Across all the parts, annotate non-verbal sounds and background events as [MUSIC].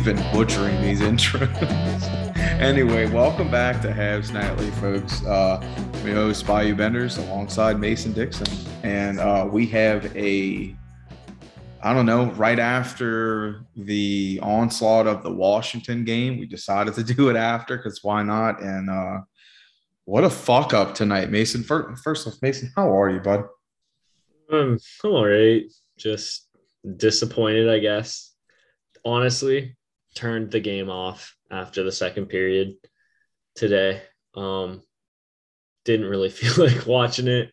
We've been butchering these intros. [LAUGHS] anyway, welcome back to Habs Nightly, folks. Uh, we host Bayou Benders alongside Mason Dixon, and uh, we have a, I don't know, right after the onslaught of the Washington game, we decided to [LAUGHS] do it after because why not? And uh, what a fuck up tonight, Mason. First, first off, Mason, how are you, bud? Um, I'm all right. Just disappointed, I guess. Honestly, turned the game off after the second period today. Um, didn't really [LAUGHS] feel like watching it,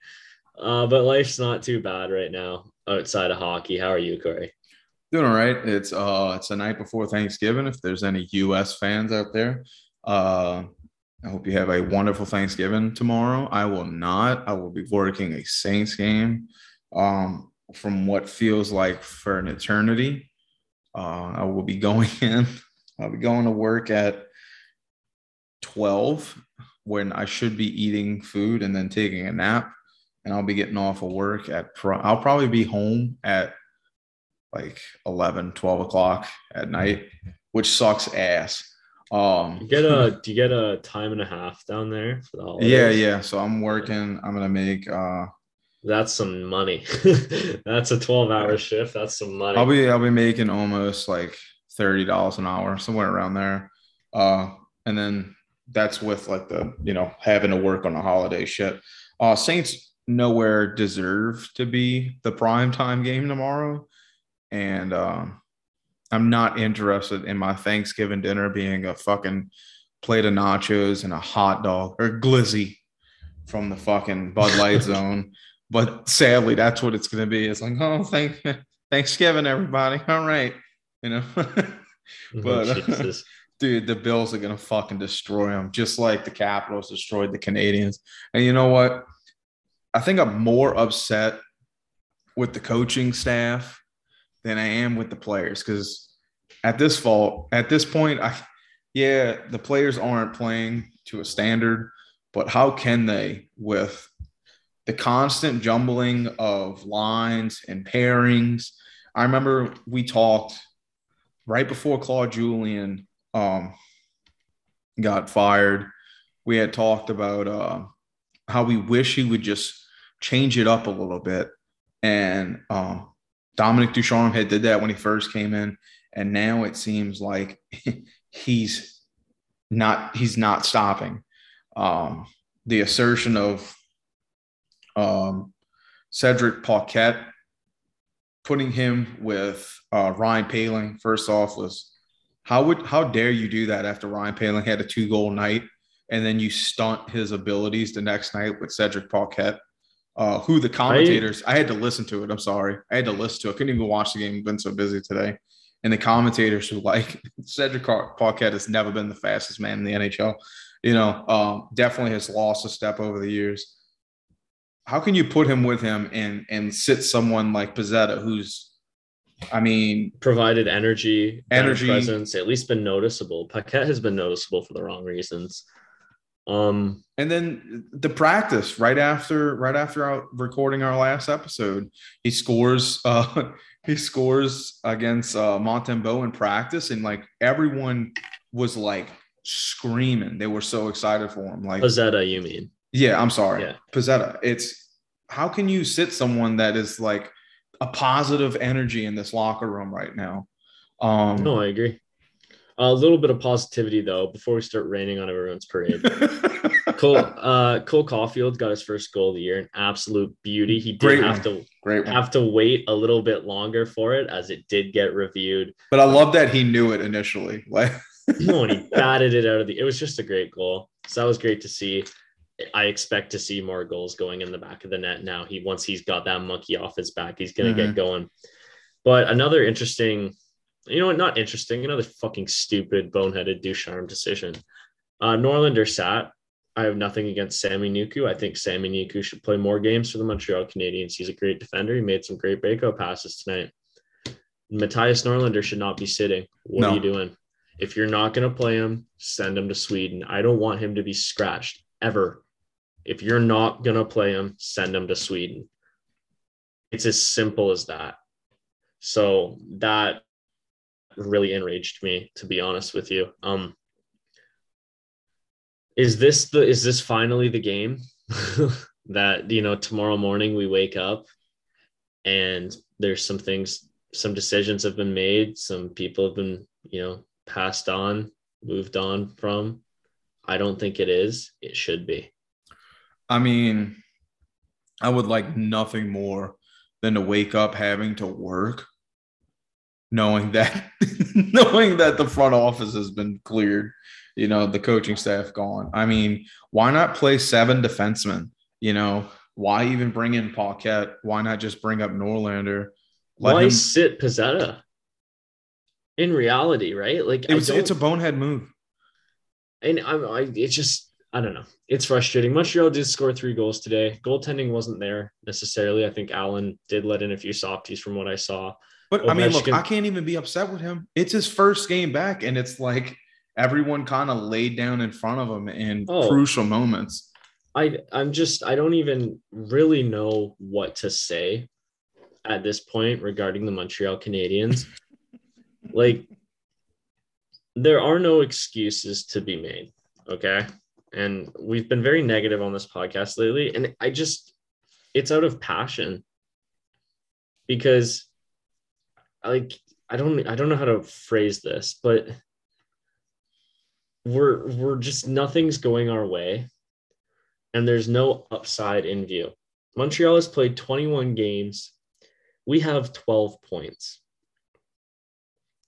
uh, but life's not too bad right now outside of hockey. How are you, Corey? Doing all right. It's uh it's the night before Thanksgiving. If there's any US fans out there, uh I hope you have a wonderful Thanksgiving tomorrow. I will not. I will be working a Saints game um from what feels like for an eternity. Uh I will be going [LAUGHS] in. I'll be going to work at 12 when I should be eating food and then taking a nap and I'll be getting off of work at pro- I'll probably be home at like 11, 12 o'clock at night, which sucks ass. Um, You get a do you get a time and a half down there for the [LAUGHS] holidays? yeah, yeah. So I'm working. I'm gonna make. uh That's some money. [LAUGHS] That's a 12 hour shift. That's some money. I'll be. I'll be making almost like thirty dollars an hour, somewhere around there. Uh, and then that's with like the you know having to work on a holiday shit. Uh, Saints nowhere deserve to be the prime time game tomorrow, and um, I'm not interested in my Thanksgiving dinner being a fucking plate of nachos and a hot dog or glizzy from the fucking Bud Light [LAUGHS] zone. But sadly, that's what it's going to be. It's like, oh, thank [LAUGHS] Thanksgiving, everybody. All right, you know. [LAUGHS] but uh, [LAUGHS] Jesus. dude, the Bills are gonna fucking destroy them, just like the Capitals destroyed the Canadiens. And you know what? I think I'm more upset with the coaching staff than I am with the players because at this fault, at this point, I yeah, the players aren't playing to a standard, but how can they with the constant jumbling of lines and pairings? I remember we talked right before Claude Julien um, got fired. We had talked about uh, how we wish he would just change it up a little bit. And um, Dominique Ducharme had did that when he first came in, and now it seems like [LAUGHS] he's not he's not stopping. Um, the assertion of um, Cedric Paquette putting him with uh, Ryan Poehling first off was how would how dare you do that after Ryan Poehling had a two goal night and then you stunt his abilities the next night with Cedric Paquette, uh, who the commentators I, had to listen to it. I'm sorry, I had to listen to it. I couldn't even watch the game. I've been so busy today, and the commentators who like [LAUGHS] Cedric Paquette has never been the fastest man in the NHL. You know, um, definitely has lost a step over the years. How can you put him with him and and sit someone like Pezzetta, who's, I mean, provided energy, Energy. presence, at least been noticeable. Paquette has been noticeable for the wrong reasons. Um, and then the practice right after right after our recording our last episode, he scores [LAUGHS] uh he scores against uh Montembeault in practice, and like everyone was like screaming. They were so excited for him. Like Pezzetta, you mean? Yeah, I'm sorry. Yeah. Pezzetta. It's how can you sit someone that is like a positive energy in this locker room right now? Um No, I agree. A little bit of positivity though before we start raining on everyone's parade. [LAUGHS] Cole uh Cole Caufield got his first goal of the year, an absolute beauty. He did Great have one. to Great one. have to wait a little bit longer for it as it did get reviewed. But I love that he knew it initially. Like [LAUGHS] No, and he batted it out of the. It was just a great goal. So that was great to see. I expect to see more goals going in the back of the net now. He once he's got that monkey off his back, he's gonna Mm-hmm. get going. But another interesting, you know what? Not interesting. Another fucking stupid, boneheaded Ducharme decision. Uh, Norlinder sat. I have nothing against Sami Niku. I think Sami Niku should play more games for the Montreal Canadiens. He's a great defender. He made some great breakout passes tonight. Mattias Norlinder should not be sitting. What No. are you doing? If you're not going to play him, send him to Sweden. I don't want him to be scratched ever. If you're not going to play him, send him to Sweden. It's as simple as that. So that really enraged me, to be honest with you. Um, is this the is this finally the game [LAUGHS] that you know tomorrow morning we wake up and there's some things some decisions have been made some people have been you know passed on moved on from i don't think it is it should be I mean, I would like nothing more than to wake up having to work, knowing that [LAUGHS] knowing that the front office has been cleared, you know, the coaching staff gone. I mean, why not play seven defensemen? You know, why even bring in Paquette? Why not just bring up Norlinder? Let why him- sit Pezzetta? in reality right like it was, it's a bonehead move. and I'm, I, it's just, I don't know. It's frustrating. Montreal did score three goals today. Goaltending wasn't there necessarily. I think Allen did let in a few softies from what I saw. But I mean, look, I can't even be upset with him. It's his first game back, and it's like everyone kind of laid down in front of him in Oh. crucial moments. I, I'm just, I don't even really know what to say at this point regarding the Montreal Canadiens. [LAUGHS] like, there are no excuses to be made. Okay. And we've been very negative on this podcast lately. And I just, it's out of passion because like, I don't, I don't know how to phrase this, but we're, we're just, nothing's going our way and there's no upside in view. Montreal has played 21 games. We have 12 points.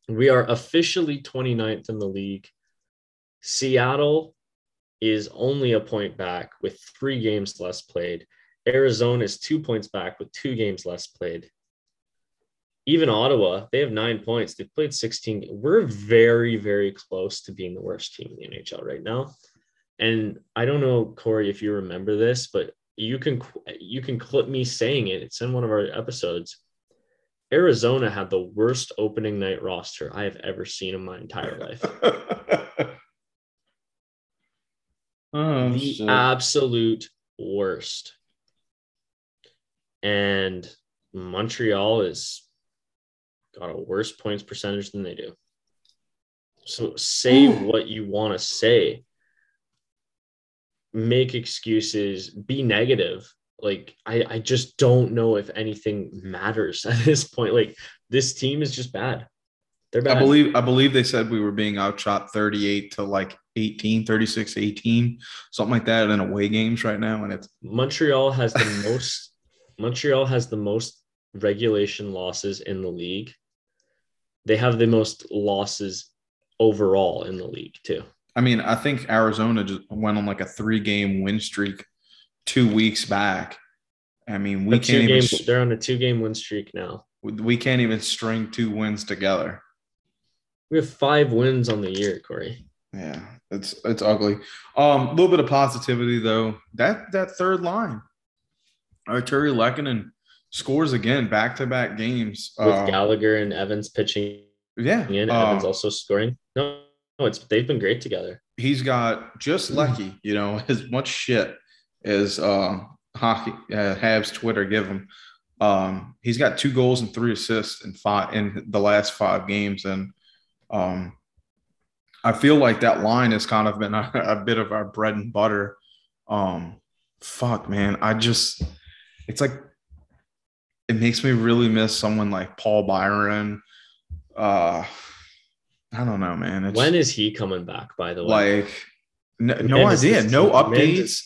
We are officially 29th in the league. Seattle is only a point back with three games less played. Arizona is two points back with two games less played. Even Ottawa, they have nine points. They've played 16. We're very, very close to being the worst team in the NHL right now. And I don't know, Corey, if you remember this, but you can you can clip me saying it. It's in one of our episodes. Arizona had the worst opening night roster I have ever seen in my entire life. [LAUGHS] oh, the shit. absolute worst. And Montreal is got a worse points percentage than they do. So say what you want to say. Make excuses, be negative. Like I, I just don't know if anything matters [LAUGHS] at this point. Like this team is just bad. They're bad. I believe I believe they said we were being outshot 38 to like 18, 36, 18, something like that in away games right now. And it's Montreal has the [LAUGHS] most Montreal has the most regulation losses in the league. They have the most losses overall in the league too. I mean, I think Arizona just went on like a three game win streak two weeks back. I mean, we The can't even games, they're on a two game win streak now. we can't even string two wins together. We have five wins on the year, Corey. Yeah, it's it's ugly. Um, a little bit of positivity though. That that third line, Artturi Lehkonen scores again, back to back games with uh, Gallagher and Evans pitching Yeah, uh, Evans also scoring. No, no, it's they've been great together. he's got just lucky, you know, as much shit as uh, hockey uh, Habs Twitter give him. Um, he's got two goals and three assists in five in the last five games, and um, I feel like that line has kind of been a, [LAUGHS] a bit of our bread and butter. Um, fuck, man, I just it's like it makes me really miss someone like Paul Byron. Uh, I don't know, man. It's, When is he coming back? By the way, like no, no idea no updates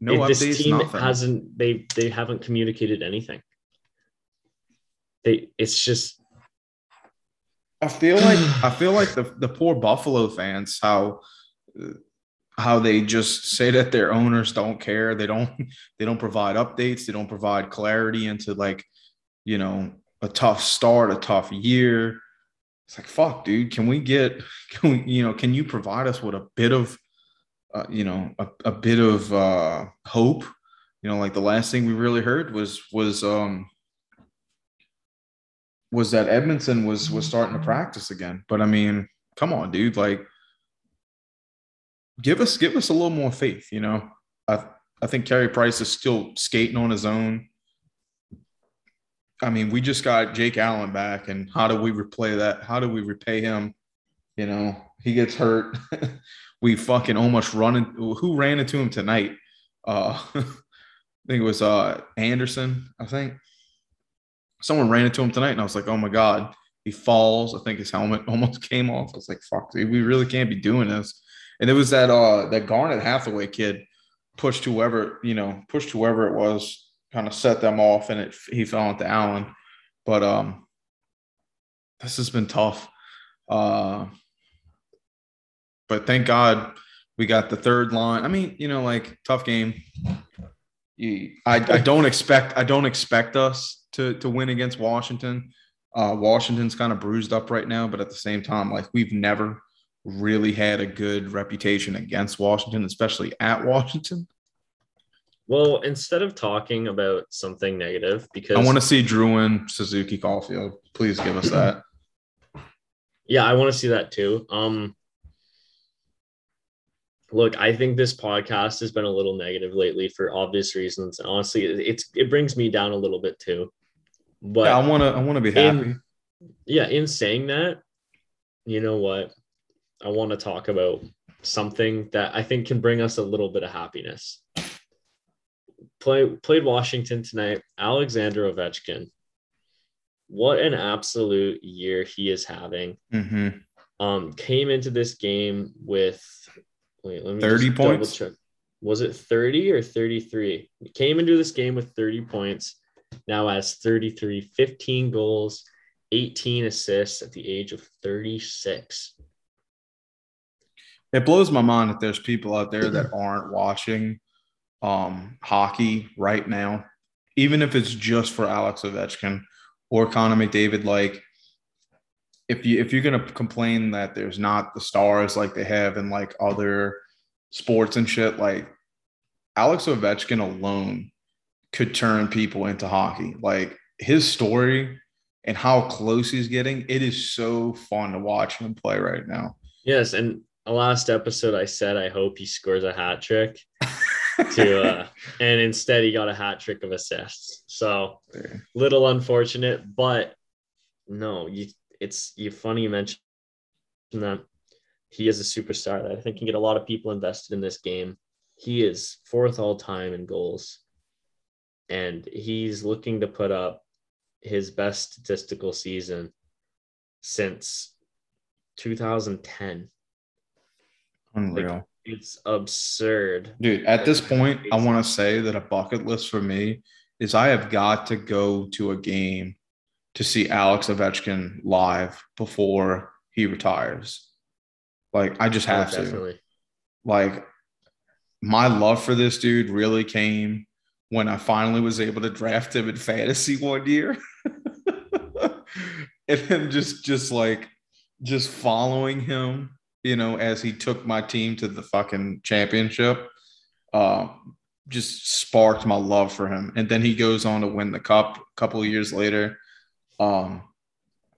no updates this team nothing hasn't they they haven't communicated anything. They it's just i feel like [SIGHS] i feel like the, the poor buffalo fans how how they just say that their owners don't care. They don't [LAUGHS] they don't provide updates. They don't provide clarity into like you know a tough start a tough year. It's like fuck dude can we get [LAUGHS] can we you know can you provide us with a bit of uh, you know a, a bit of uh hope? You know like the last thing we really heard was was um was that edmundson was was starting to practice again. But i mean come on dude. Like give us give us a little more faith you know? I i think Carey price is still skating on his own. I mean we just got jake allen back and how do we replay that? How do we repay him? You know he gets hurt. [LAUGHS] We fucking almost run in, who ran into him tonight? Uh [LAUGHS] i think it was uh anderson i think someone ran into him tonight and i was like oh my god he falls. I think his helmet [LAUGHS] almost came off. I was like fuck dude we really can't be doing this. And it was that uh that garnet hathaway kid pushed whoever you know pushed whoever it was kind of set them off and it he fell into allen. But um this has been tough. Uh but thank god we got the third line. I mean you know like tough game I, I don't expect I don't expect us to to win against Washington. Uh, Washington's kind of bruised up right now, but at the same time, like we've never really had a good reputation against Washington, especially at Washington. well, instead of talking about something negative, because I want to see Drouin Suzuki Caufield. Please give us that. Yeah, I want to see that too. Um look, I think this podcast has been a little negative lately for obvious reasons. And honestly, it- it's it brings me down a little bit too. But yeah, I want to I want to be happy. in, yeah, in saying that, you know what? I want to talk about something that I think can bring us a little bit of happiness. Play played Washington tonight. Alexander Ovechkin. What an absolute year he is having. hmm Um, came into this game with wait, let me 30 just double points? check. Was it 30 or 33? Came into this game with 30 points. Now has 33, 15 goals, 18 assists at the age of 36. It blows my mind that there's people out there that [CLEARS THROAT] aren't watching um, hockey right now, even if it's just for Alex Ovechkin or Connor McDavid. Like, if you if you're gonna complain that there's not the stars like they have in like other sports and shit, like Alex Ovechkin alone could turn people into hockey. Like his story and how close he's getting, it is so fun to watch him play right now. Yes, and last episode I said I hope he scores a hat trick to [LAUGHS] uh and instead he got a hat trick of assists. So little unfortunate, but no, you it's you funny you mentioned that he is a superstar that I think can get a lot of people invested in this game. He is fourth all time in goals, and he's looking to put up his best statistical season since 2010. Unreal. It's absurd. Dude, at this point, I want to say that a bucket list for me is I have got to go to a game to see Alex Ovechkin live before he retires. Like, I just have to. Oh, definitely. Like, my love for this dude really came when I finally was able to draft him in fantasy one year. [LAUGHS] and then just, just like, just following him, you know, as he took my team to the fucking championship, uh, just sparked my love for him. And then he goes on to win the cup a couple of years later. Um,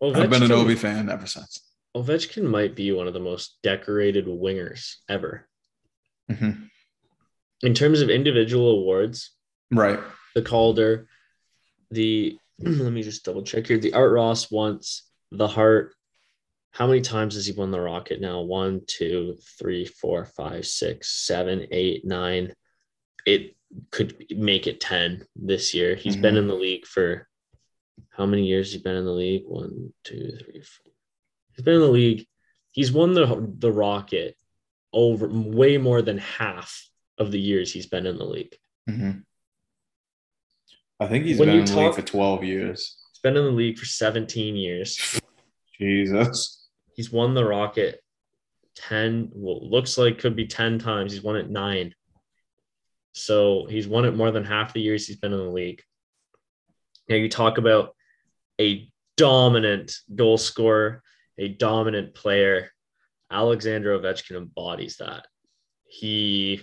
I've been an Ovechkin- Ovi fan ever since. Ovechkin might be one of the most decorated wingers ever. Mhm. In terms of individual awards, Right. the Calder, the [CLEARS THROAT] let me just double check here. The Art Ross once, the Hart. How many times has he won the Rocket now? One, two, three, four, five, six, seven, eight, nine. It could make it 10 this year. He's been Mhm. in the league for how many years? He's been in the league? One, two, three, four. He's been in the league. He's won the the Rocket over way more than half of the years he's been in the league. Mhm. I think he's When been in the league for 12 years. He's been in the league for 17 years. [LAUGHS] Jesus. He's won the Rocket 10, well, looks like could be 10 times. He's won it nine. So he's won it more than half the years he's been in the league. Now you talk about a dominant goal scorer, a dominant player. Alexander Ovechkin embodies that. He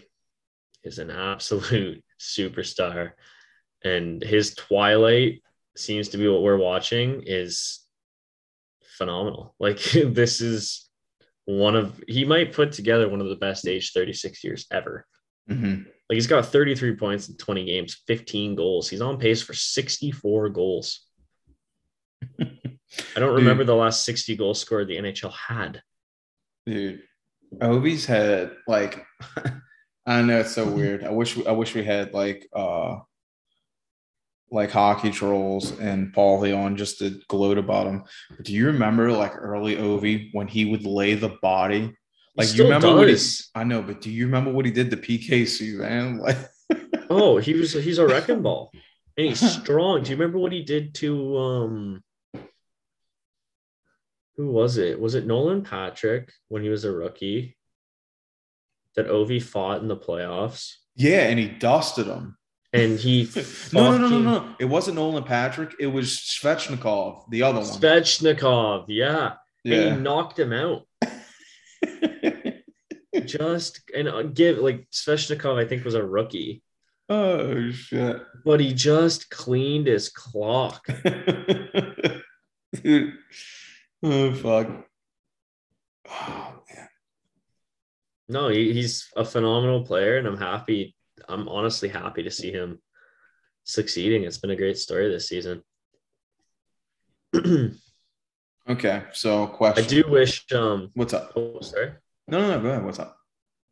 is an absolute [LAUGHS] superstar. And his twilight seems to be what we're watching is phenomenal. [LAUGHS] Like this is one of he might put together one of the best age 36 years ever. Mhm. Like he's got 33 points in 20 games, 15 goals. He's on pace for 64 goals. I don't [LAUGHS] remember Dude. the last 60 goal scorer the NHL had. Dude, Ovi's had like [LAUGHS] I know it's so weird. I wish I wish we had like uh like hockey trolls and Paulie on just to gloat about him. But do you remember like early Ovi when he would lay the body? Like you remember what he. I know, but do you remember what he did to PKC, man? [LAUGHS] Like Oh, he was he's a wrecking ball. And [LAUGHS] he's strong. Do you remember what he did to um who was it? Was it Nolan Patrick when he was a rookie that Ovi fought in the playoffs? yeah, and he dusted him. And he [LAUGHS] No, no, no, no, no. It wasn't Nolan Patrick. It was Svechnikov, the other one. Svechnikov, yeah. And yeah. he knocked him out. Just and uh, give like Svechnikov, I think was a rookie, oh shit. but he just cleaned his clock. [LAUGHS] Dude. Oh fuck. Oh man. No, he, he's a phenomenal player, and I'm happy. I'm honestly happy to see him succeeding. It's been a great story this season. [CLEARS THROAT] Okay, so question. I do wish. Um, What's up? oh, sorry. No, no, no. Go ahead. What's up?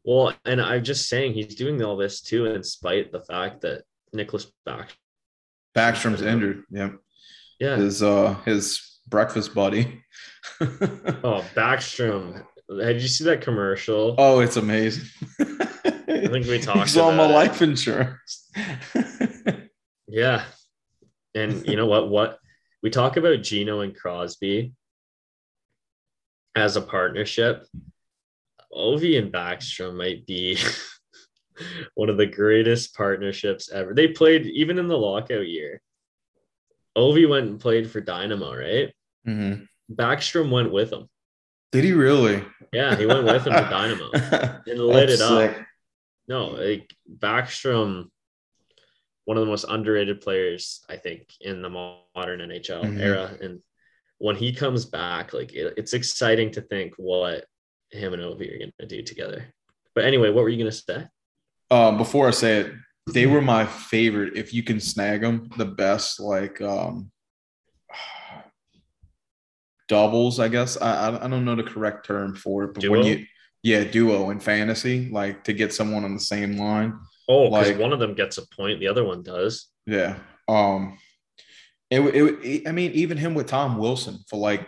Well, and I'm just saying he's doing all this too, in spite the fact that Nicklas back. Backstrom's injured. Yeah, Yeah. his uh his breakfast buddy. [LAUGHS] Oh, Backstrom. Did you see that commercial? oh, it's amazing. I think we [LAUGHS] talked He's on my life insurance. [LAUGHS] Yeah. And you know what? What we talk about Geno and Crosby as a partnership. Ovi and Backstrom might be [LAUGHS] one of the greatest partnerships ever. They played even in the lockout year. Ovi went and played for Dynamo, right? Mhm. Backstrom went with him. Did he really? Yeah, he went with him to [LAUGHS] Dynamo and lit That's it up. sick. No, like Backstrom, one of the most underrated players, I think, in the modern NHL Mhm. era. And when he comes back, like it, it's exciting to think what him and Ovi are going to do together. But anyway, what were you going to say? Um, before I say it, they were my favorite. If you can snag them, the best like um [SIGHS] doubles, I guess. I I don't know the correct term for it, but when you yeah, duo in fantasy, like to get someone on the same line. Oh, because Like- one of them gets a point, the other one does. Yeah. Um it, it, I mean even him with Tom Wilson for like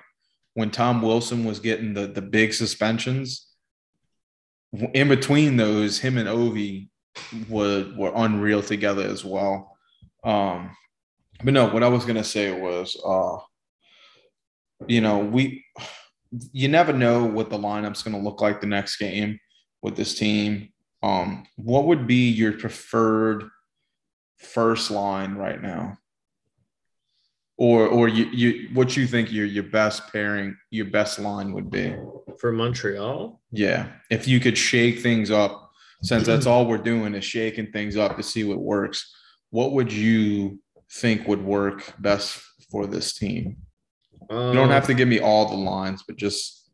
when Tom Wilson was getting the the big suspensions in between those him and Ovi were were unreal together as well. Um but no, what I was to say was uh you know, we you never know what the lineup's to look like the next game with this team. Um what would be your preferred first line right now? Or or you you what you think your your best pairing, your best line would be? For Montreal, Yeah, if you could shake things up, since that's [CLEARS THROAT] all we're doing is shaking things up to see what works. What would you think would work best for this team? You don't have to give me all the lines, but just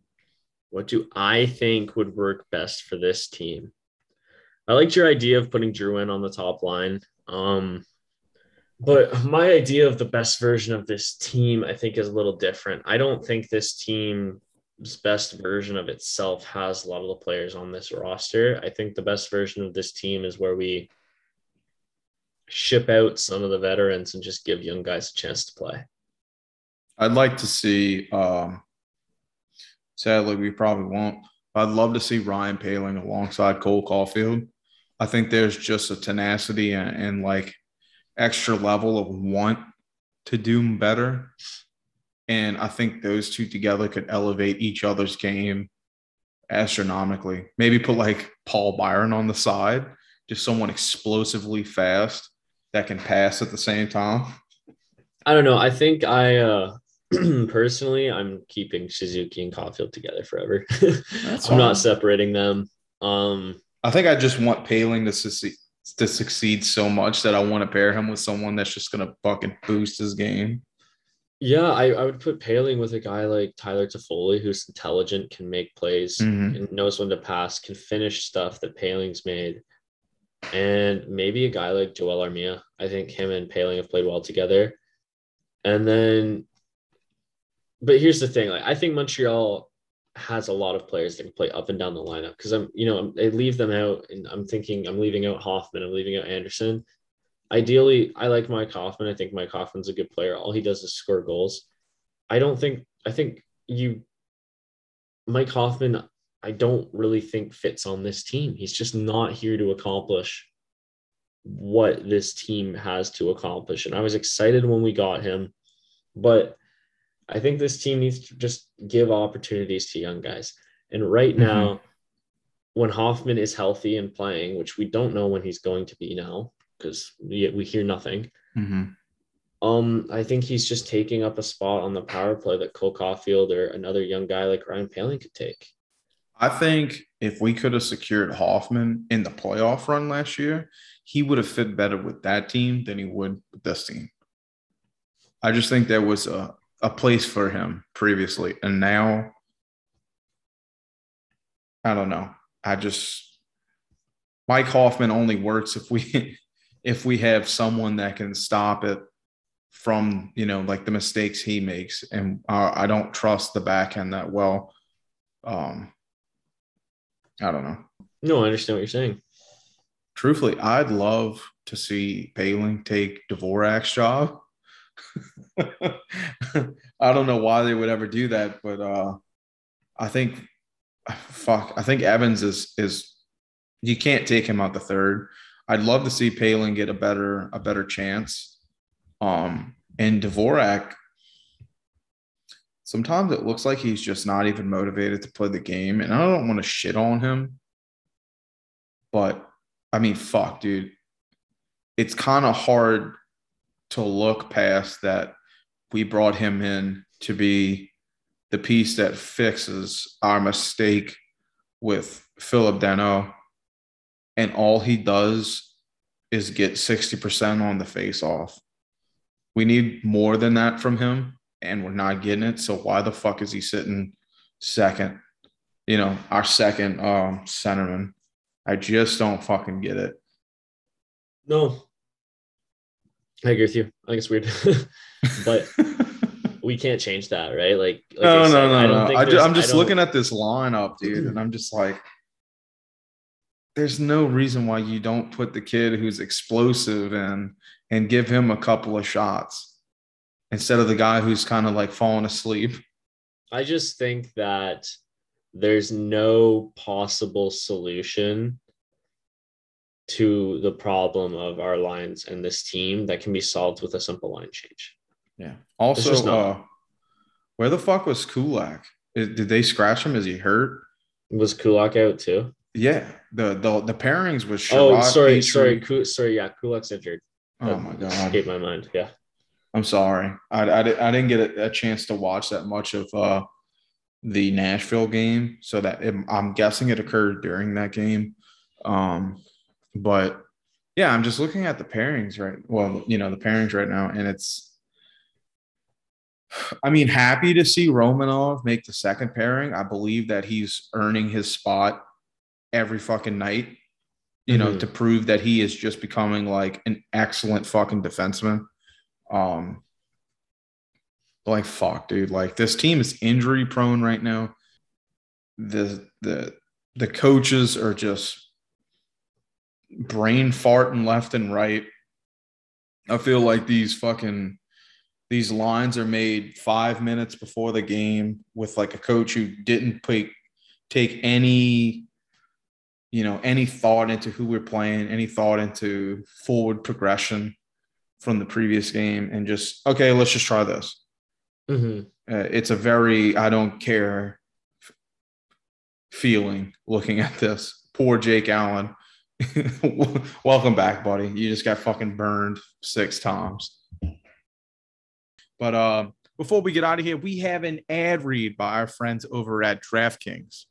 What do I think would work best for this team? I liked your idea of putting Drouin on the top line. Um, but my idea of the best version of this team, I think, is a little different. I don't think this team's best version of itself has a lot of the players on this roster. I think the best version of this team is where we ship out some of the veterans and just give young guys a chance to play. I'd like to see. Um, sadly, we probably won't. I'd love to see Ryan Poehling alongside Cole Caufield. I think there's just a tenacity and, and like extra level of want to do better. And I think those two together could elevate each other's game astronomically. Maybe put like Paul Byron on the side, just someone explosively fast that can pass at the same time. I don't know. I think I uh [CLEARS THROAT] personally I'm keeping Suzuki and Caufield together forever. [LAUGHS] I'm not separating them. Um I think I just want Poehling to succeed to succeed so much that I want to pair him with someone that's just gonna fucking boost his game. yeah, I, I would put Poehling with a guy like Tyler Toffoli who's intelligent, can make plays, Mhm. and knows when to pass, can finish stuff that Poehling's made. And maybe a guy like Joel Armia. I think him and Poehling have played well together. And then but here's the thing, like I think Montreal has a lot of players that can play up and down the lineup because I'm, you know, I leave them out and I'm thinking I'm leaving out Hoffman, I'm leaving out Anderson. Ideally, I like Mike Hoffman. I think Mike Hoffman's a good player. All he does is score goals. I don't think I think you Mike Hoffman, I don't really think fits on this team. He's just not here to accomplish what this team has to accomplish. And I was excited when we got him, but I think this team needs to just give opportunities to young guys. And right Mhm. now, when Hoffman is healthy and playing, which we don't know when he's going to be now, because we, we hear nothing. Um, I think he's just taking up a spot on the power play that Cole Caufield or another young guy like Ryan Poehling could take. I think if we could have secured Hoffman in the playoff run last year, he would have fit better with that team than he would with this team. I just think there was a, a place for him previously. And now, I don't know. I just, Mike Hoffman only works if we, [LAUGHS] if we have someone that can stop it from, you know, like the mistakes he makes. And uh, I don't trust the backhand that well. Um, I don't know. No, I understand what you're saying. Truthfully, I'd love to see Poehling take Dvorak's job. [LAUGHS] I don't know why they would ever do that, but uh, I think, fuck, I think Evans is is you can't take him out the third. I'd love to see Poehling get a better a better chance. Um, and Dvorak, sometimes it looks like he's just not even motivated to play the game, and I don't want to shit on him, but I mean, fuck, dude. It's kind of hard to look past that we brought him in to be the piece that fixes our mistake with Phillip Danault. And all he does is get 60% on the face off. We need more than that from him, and we're not getting it. So why the fuck is he sitting second? You know, our second um centerman. I just don't fucking get it. No, I agree with you. I think it's weird, [LAUGHS] but [LAUGHS] we can't change that, right? Like, like no, I said, no, no, no. I I'm just looking at this lineup, dude, and I'm just like, there's no reason why you don't put the kid who's explosive and and give him a couple of shots instead of the guy who's kind of like falling asleep. I just think that there's no possible solution to the problem of our lines and this team that can be solved with a simple line change. Yeah. Also, uh, where the fuck was Kulak? Did they scratch him? Is he hurt? Was Kulak out too? Yeah. The the the pairings was oh, Sherrod, sorry, Petry- sorry, Ku- sorry. Yeah, Kulak's injured. Oh my god. escaped my mind. Yeah, I'm sorry. I, I, I didn't get a, a, chance to watch that much of uh, the Nashville game, so that it, I'm guessing it occurred during that game. Um, but yeah, I'm just looking at the pairings right. Well, you know the pairings right now, and it's. I mean, happy to see Romanov make the second pairing. I believe that he's earning his spot every fucking night. You mm-hmm. know, to prove that he is just becoming like an excellent fucking defenseman. Um, like fuck, dude. Like this team is injury prone right now. The the the coaches are just brain farting left and right. I feel like these fucking these lines are made five minutes before the game with like a coach who didn't take take any you know any thought into who we're playing any thought into forward progression from the previous game and just okay, let's just try this. Mm-hmm. Uh, it's a very I don't care feeling looking at this. Poor Jake Allen. [LAUGHS] Welcome back, buddy. You just got fucking burned six times. But uh, before we get out of here, we have an ad read by our friends over at DraftKings.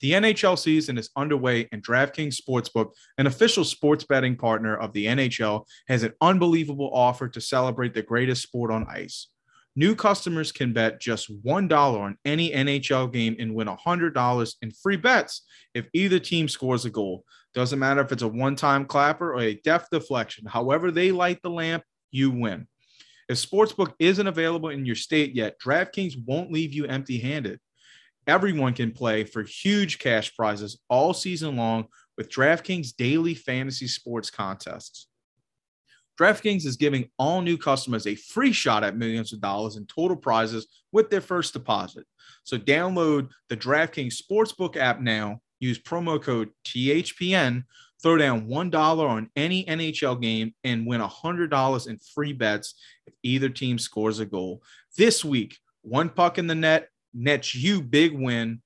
The NHL season is underway, and DraftKings Sportsbook, an official sports betting partner of the NHL, has an unbelievable offer to celebrate the greatest sport on ice. New customers can bet just $1 on any NHL game and win $100 in free bets if either team scores a goal. Doesn't matter if it's a one time clapper or a deft deflection. However, they light the lamp, you win. If Sportsbook isn't available in your state yet, DraftKings won't leave you empty handed. Everyone can play for huge cash prizes all season long with DraftKings daily fantasy sports contests. DraftKings is giving all new customers a free shot at millions of dollars in total prizes with their first deposit. So download the DraftKings Sportsbook app now, use promo code THPN, throw down $1 on any NHL game, and win $100 in free bets if either team scores a goal. This week, one puck in the net, nets you big win,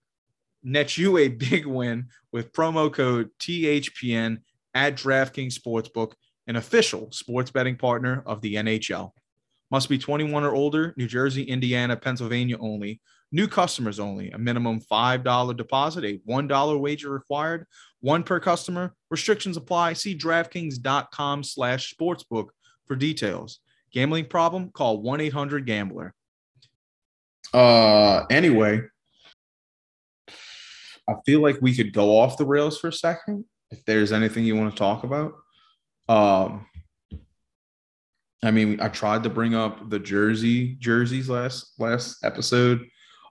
nets you a big win with promo code THPN at DraftKings Sportsbook, an official sports betting partner of the NHL. Must be 21 or older, New Jersey, Indiana, Pennsylvania only. New customers only. A minimum $5 deposit, a $1 wager required, one per customer. Restrictions apply. See DraftKings.com slash sportsbook for details. Gambling problem? Call 1-800-GAMBLER. Uh, anyway, I feel like we could go off the rails for a second. If there's anything you want to talk about, um, I mean, I tried to bring up the jersey jerseys last last episode.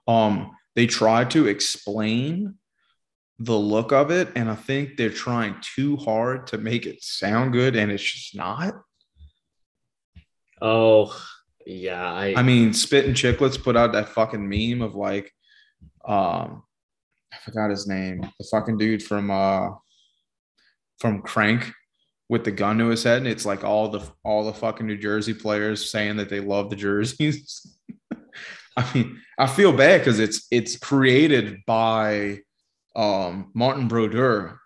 Um, they try to explain the look of it, and I think they're trying too hard to make it sound good, and it's just not. Oh, yeah, I I mean, Spittin' Chiclets put out that fucking meme of like, um, I forgot his name, the fucking dude from uh from Crank with the gun to his head, and it's like all the all the fucking New Jersey players saying that they love the jerseys. [LAUGHS] I mean, I feel bad because it's it's created by um Martin Brodeur,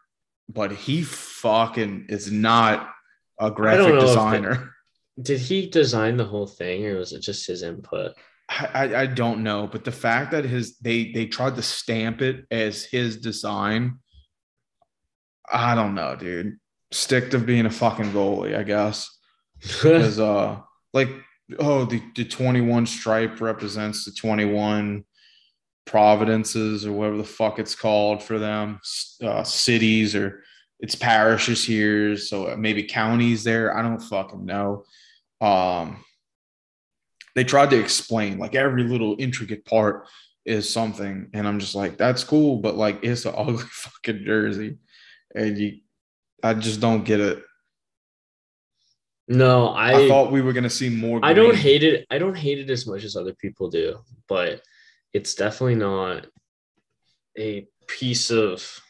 but he fucking is not a graphic designer did he design the whole thing or was it just his input? I, I don't know, but the fact that his they they tried to stamp it as his design, I don't know, dude. Stick to being a fucking goalie, I guess. [LAUGHS] Because uh like oh the, the 21 stripe represents the 21 providences or whatever the fuck it's called for them, uh, cities or it's parishes here, so maybe counties there. I don't fucking know um, they tried to explain like every little intricate part is something, and I'm just like, that's cool, but like it's an [LAUGHS] ugly fucking jersey, and you, I just don't get it. No, I, I thought we were gonna see more. Green. I don't hate it. I don't hate it as much as other people do, but it's definitely not a piece of.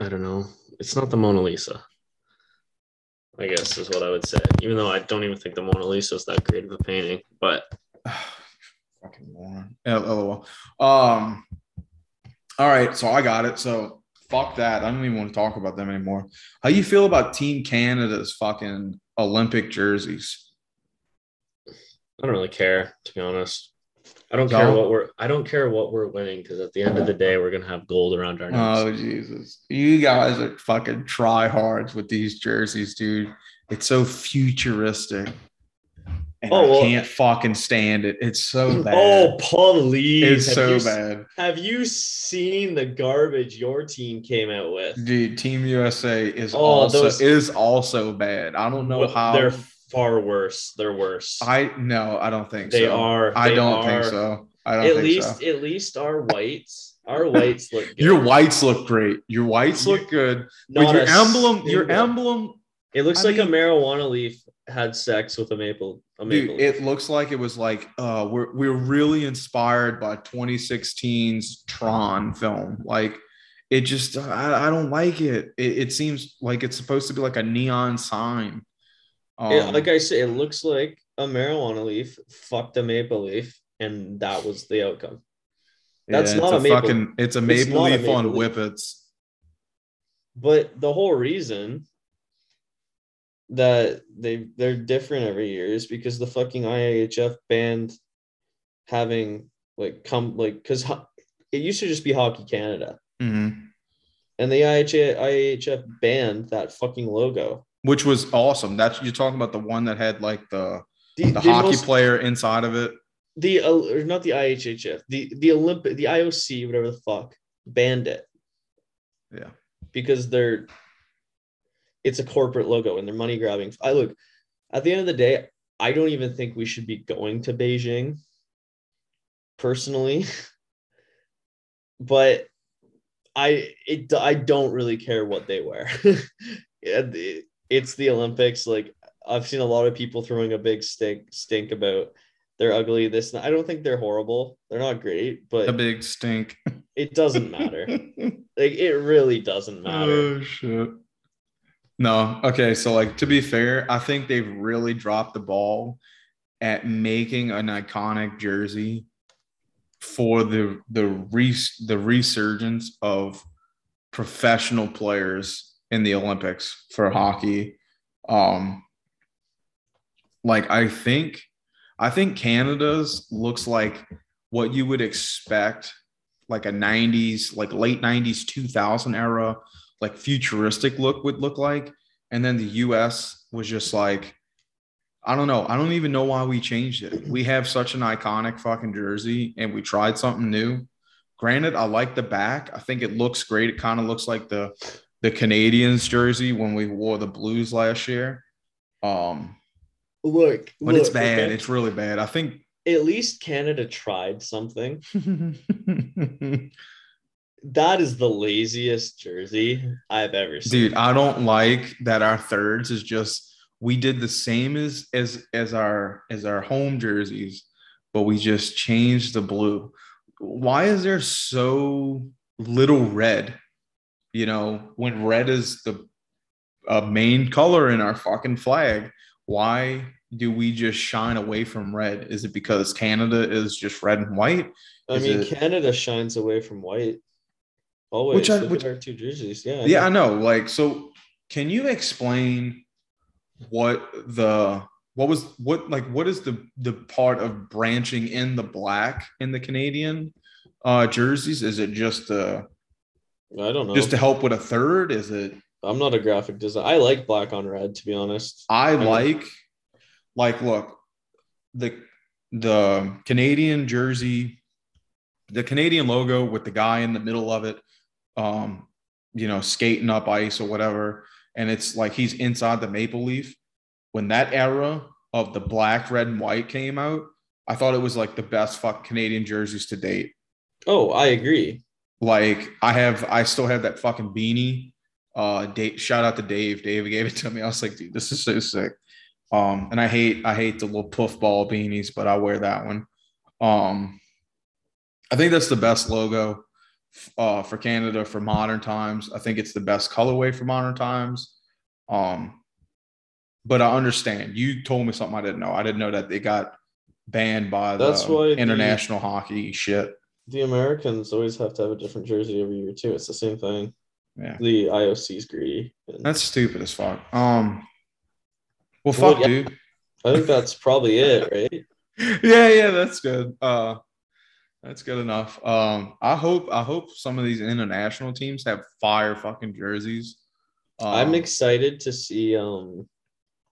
I don't know. It's not the Mona Lisa. I guess is what I would say. Even though I don't even think the Mona Lisa is that great of a painting, but [SIGHS] fucking moron. LOL. Um. All right, so I got it. So fuck that. I don't even want to talk about them anymore. How you feel about Team Canada's fucking Olympic jerseys? I don't really care, to be honest. I don't care what we're I don't care what we're winning because at the end of the day we're gonna have gold around our oh, necks. Oh Jesus! You guys are fucking tryhards with these jerseys, dude. It's so futuristic, and Oh, I well- can't fucking stand it. It's so [CLEARS THROAT] bad. Oh, please! it's Have so you bad, Have you seen the garbage your team came out with? dude. Team USA is Oh, also those- is also bad. I don't know how. they're far worse. They're worse. I no, I don't think They so. are. I don't think so. I don't at think least, so. at least our whites, our whites look [LAUGHS] good. Your whites look great. Your whites look good. Not But your emblem, your emblem It looks I like a marijuana leaf had sex with a maple. A maple Dude, it looks like it was like uh we're we're really inspired by 2016's Tron film. Like it just I, I don't like it. it. It seems like it's supposed to be like a neon sign. Um, It- like I said, it looks like a marijuana leaf fucked a maple leaf, and that was the outcome. that's it's not a a maple- fucking it's a it's maple a leaf on leaf. whippets. But the whole reason that they they're different every year is because the fucking IIHF banned having like come like because it used to just be Hockey Canada, Mhm. and the IIHF banned that fucking logo. Which was awesome. That's you're talking about the one that had like the The, the the hockey most- player inside of it. the uh, not the IIHF, the the Olympic, the IOC, whatever the fuck, banned it Yeah. because they're it's a corporate logo and they're money grabbing. I look at the end of the day, I don't even think we should be going to Beijing personally, [LAUGHS] but I it I don't really care what they wear. [LAUGHS] It's the Olympics. Like I've seen a lot of people throwing a big stink stink about they're ugly. This I don't think they're horrible. They're not great, but A big stink. it doesn't matter. [LAUGHS] like it really doesn't matter. Oh shit. No, okay. So like to be fair, I think they've really dropped the ball at making an iconic jersey for the the res, the resurgence of professional players in the Olympics for hockey. Um like I think I think Canada's looks like what you would expect like a 90s like late 90s 2000 era like futuristic look would look like. And then the US was just like I don't know. I don't even know why we changed it. We have such an iconic fucking jersey and we tried something new. Granted I like the back. I think it looks great. It kind of looks like the the Canadiens jersey when we wore the blues last year. Um Look, but it's bad okay? it's really bad. I think at least Canada tried something. [LAUGHS] That is the laziest jersey I've ever seen. dude i don't like that our thirds is just we did the same as as as our as our home jerseys but we just changed the blue why is there so little red you know when red is the uh, main color in our fucking flag why do we just shine away from red is it because canada is just red and white I is mean, it- Canada shines away from white. Always. Which I- which- our two jerseys. Yeah. yeah i know like so can you explain what the what was what like what is the the part of branching in the black in the canadian uh jerseys is it just uh I don't know. just to help with a third is it I'm not a graphic designer. I like black on red, to be honest. i I- like like look the the canadian jersey the canadian logo with the guy in the middle of it um you know skating up ice or whatever and it's like he's inside the maple leaf when that era of the black red and white came out i thought it was like the best fuck canadian jerseys to date Oh, I agree. like I have, I still have that fucking beanie. Uh, Dave, shout out to Dave. Dave gave it to me. I was like, dude, this is so sick. Um, and I hate, I hate the little puff ball beanies, but I wear that one. Um, I think that's the best logo uh, for Canada for modern times. I think it's the best colorway for modern times. Um, but I understand. You told me something I didn't know. I didn't know that they got banned by the That's the- international hockey shit. The Americans always have to have a different jersey every year too. It's the same thing. Yeah. The IOC's greedy. That's stupid as fuck. Um, well, Well, fuck, yeah. dude. I think that's probably it, right? [LAUGHS] yeah, yeah, that's good. Uh, that's good enough. Um, I hope I hope some of these international teams have fire fucking jerseys. Um, I'm excited to see. Um,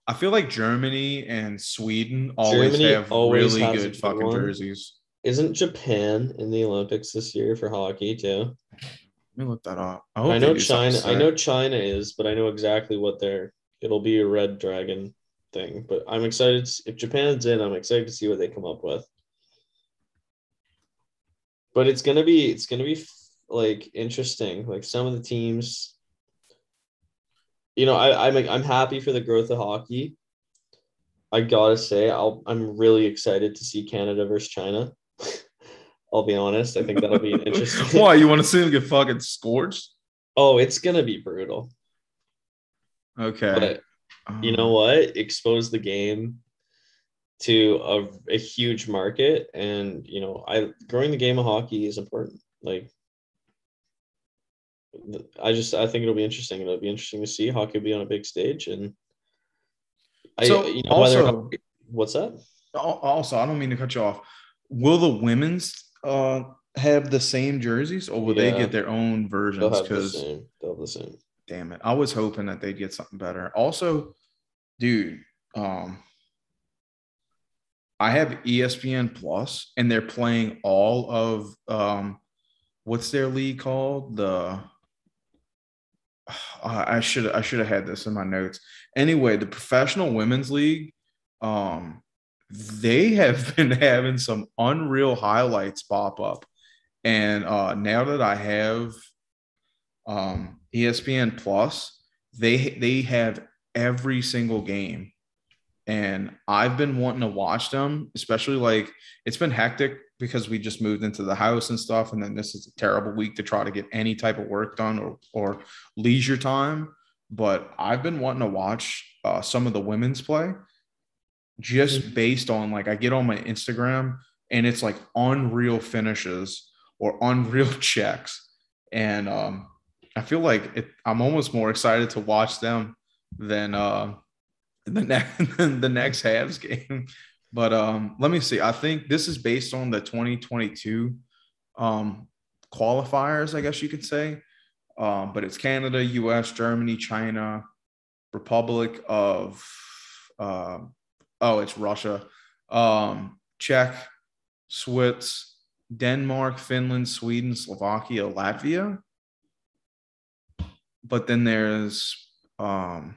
I feel like Germany and Sweden always Germany have always really good good fucking one. jerseys. isn't Japan in the Olympics this year for hockey too? Let me look that up. I, I know China. I know China is, but I know exactly what they're. It'll be a red dragon thing, but I'm excited. If Japan's in, I'm excited to see what they come up with. But it's gonna be it's gonna be like interesting. Like some of the teams, you know, I I'm I'm happy for the growth of hockey. I gotta say, I'll I'm really excited to see Canada versus China. [LAUGHS] I'll be honest. I think that'll be an interesting. [LAUGHS] Why you want to see them get fucking scorched? Oh, it's gonna be brutal. Okay. But you know um, what? Expose the game to a, a huge market, and you know, I growing the game of hockey is important. Like, I just I think it'll be interesting. It'll be interesting to see hockey be on a big stage, and I So, you know whether also- what's that? Also, I don't mean to cut you off. Will the women's uh have the same jerseys, or will they get their own They'll versions? Because. They'll have the same. damn it, I was hoping that they'd get something better. Also, dude, um, I have ESPN Plus, and they're playing all of um, what's their league called? The uh, I should I should have had this in my notes. Anyway, the professional women's league, um, they have [LAUGHS] been having some unreal highlights pop up, and uh, now that I have um, ESPN Plus, they they have every single game, and I've been wanting to watch them, especially like it's been hectic because we just moved into the house and stuff, and then this is a terrible week to try to get any type of work done or or leisure time. But I've been wanting to watch uh, some of the women's play, just based on like I get on my Instagram and it's like unreal finishes or unreal [LAUGHS] checks, and um, I feel like it, I'm almost more excited to watch them than uh, [LAUGHS] the next [LAUGHS] the next Habs game. But um, let me see. I think this is based on the 2022 um, qualifiers, I guess you could say. Um, but it's Canada, U.S., Germany, China, Republic of uh, oh, it's Russia, um, Czech, Swiss, Denmark, Finland, Sweden, Slovakia, Latvia. But then there's um,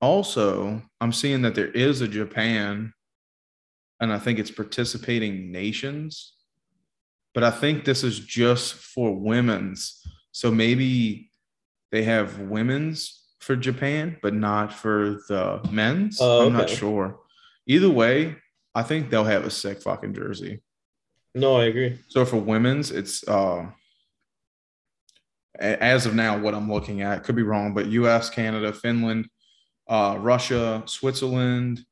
also, I'm seeing that there is a Japan, and I think it's participating nations. But I think this is just for women's. So maybe they have women's for Japan, but not for the men's. Oh, I'm not sure. Either way, I think they'll have a sick fucking jersey. No, I agree. So for women's, it's uh, as of now what I'm looking at. Could be wrong, but U.S., Canada, Finland, uh, Russia, Switzerland,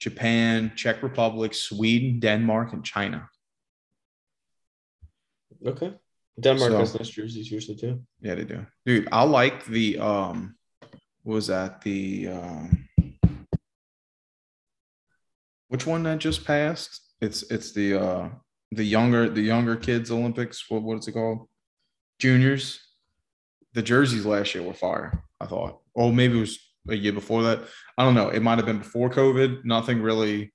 Japan, Czech Republic, Sweden, Denmark, and China. Okay. Denmark So- has nice jerseys usually too. Yeah, they do, dude. I like the um, what was that the um, which one that just passed? It's it's the uh the younger the younger kids Olympics. What what is it called? Juniors. The jerseys last year were fire. I thought. Oh, maybe it was a year before that. I don't know. It might have been before COVID. Nothing really.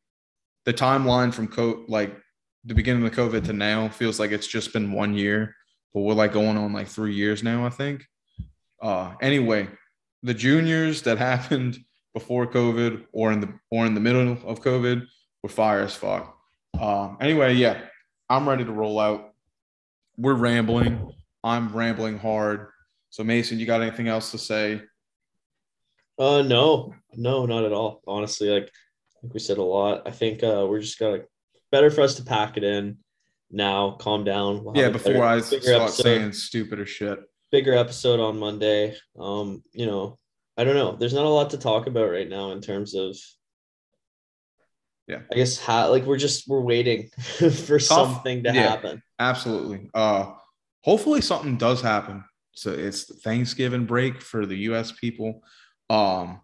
The timeline from co like the beginning of COVID to now feels like it's just been one year, but we're like going on like three years now. I think. Uh, anyway, the juniors that [LAUGHS] happened before COVID or in the or in the middle of COVID were fire as fuck. Um, anyway, yeah, I'm ready to roll out. We're rambling. I'm rambling hard. So Mason, you got anything else to say? Uh no, no, not at all. Honestly, like I think we said a lot. I think uh we're just gonna better for us to pack it in now, calm down. We'll Yeah, before better- I start episode- saying stupider shit. bigger episode on Monday. Um, you know, I don't know. There's not a lot to talk about right now in terms of Yeah. I guess how like we're just we're waiting [LAUGHS] for something to Yeah. happen. Absolutely. Uh, hopefully something does happen. So it's Thanksgiving break for the U.S. people. Um,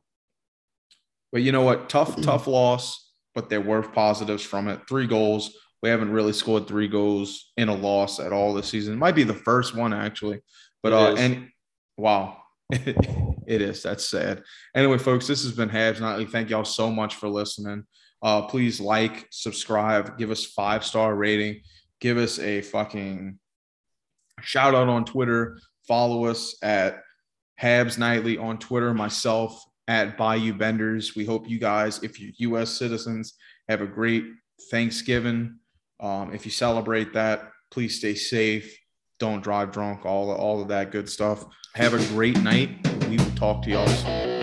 But you know what? Tough, tough loss, but there were positives from it. Three goals. We haven't really scored three goals in a loss at all this season. It might be the first one actually. But uh and wow. [LAUGHS] it is. That's sad. Anyway, folks, this has been Habs Nightly. Thank y'all so much for listening. Uh please like, subscribe, give us five star rating, give us a fucking shout out on Twitter. Follow us at Habs Nightly on Twitter, myself at Bayou Benders. We hope you guys, if you're U.S. citizens, have a great Thanksgiving. Um, if you celebrate that, please stay safe. Don't drive drunk. All all of that good stuff. Have a great night. We will talk to y'all soon.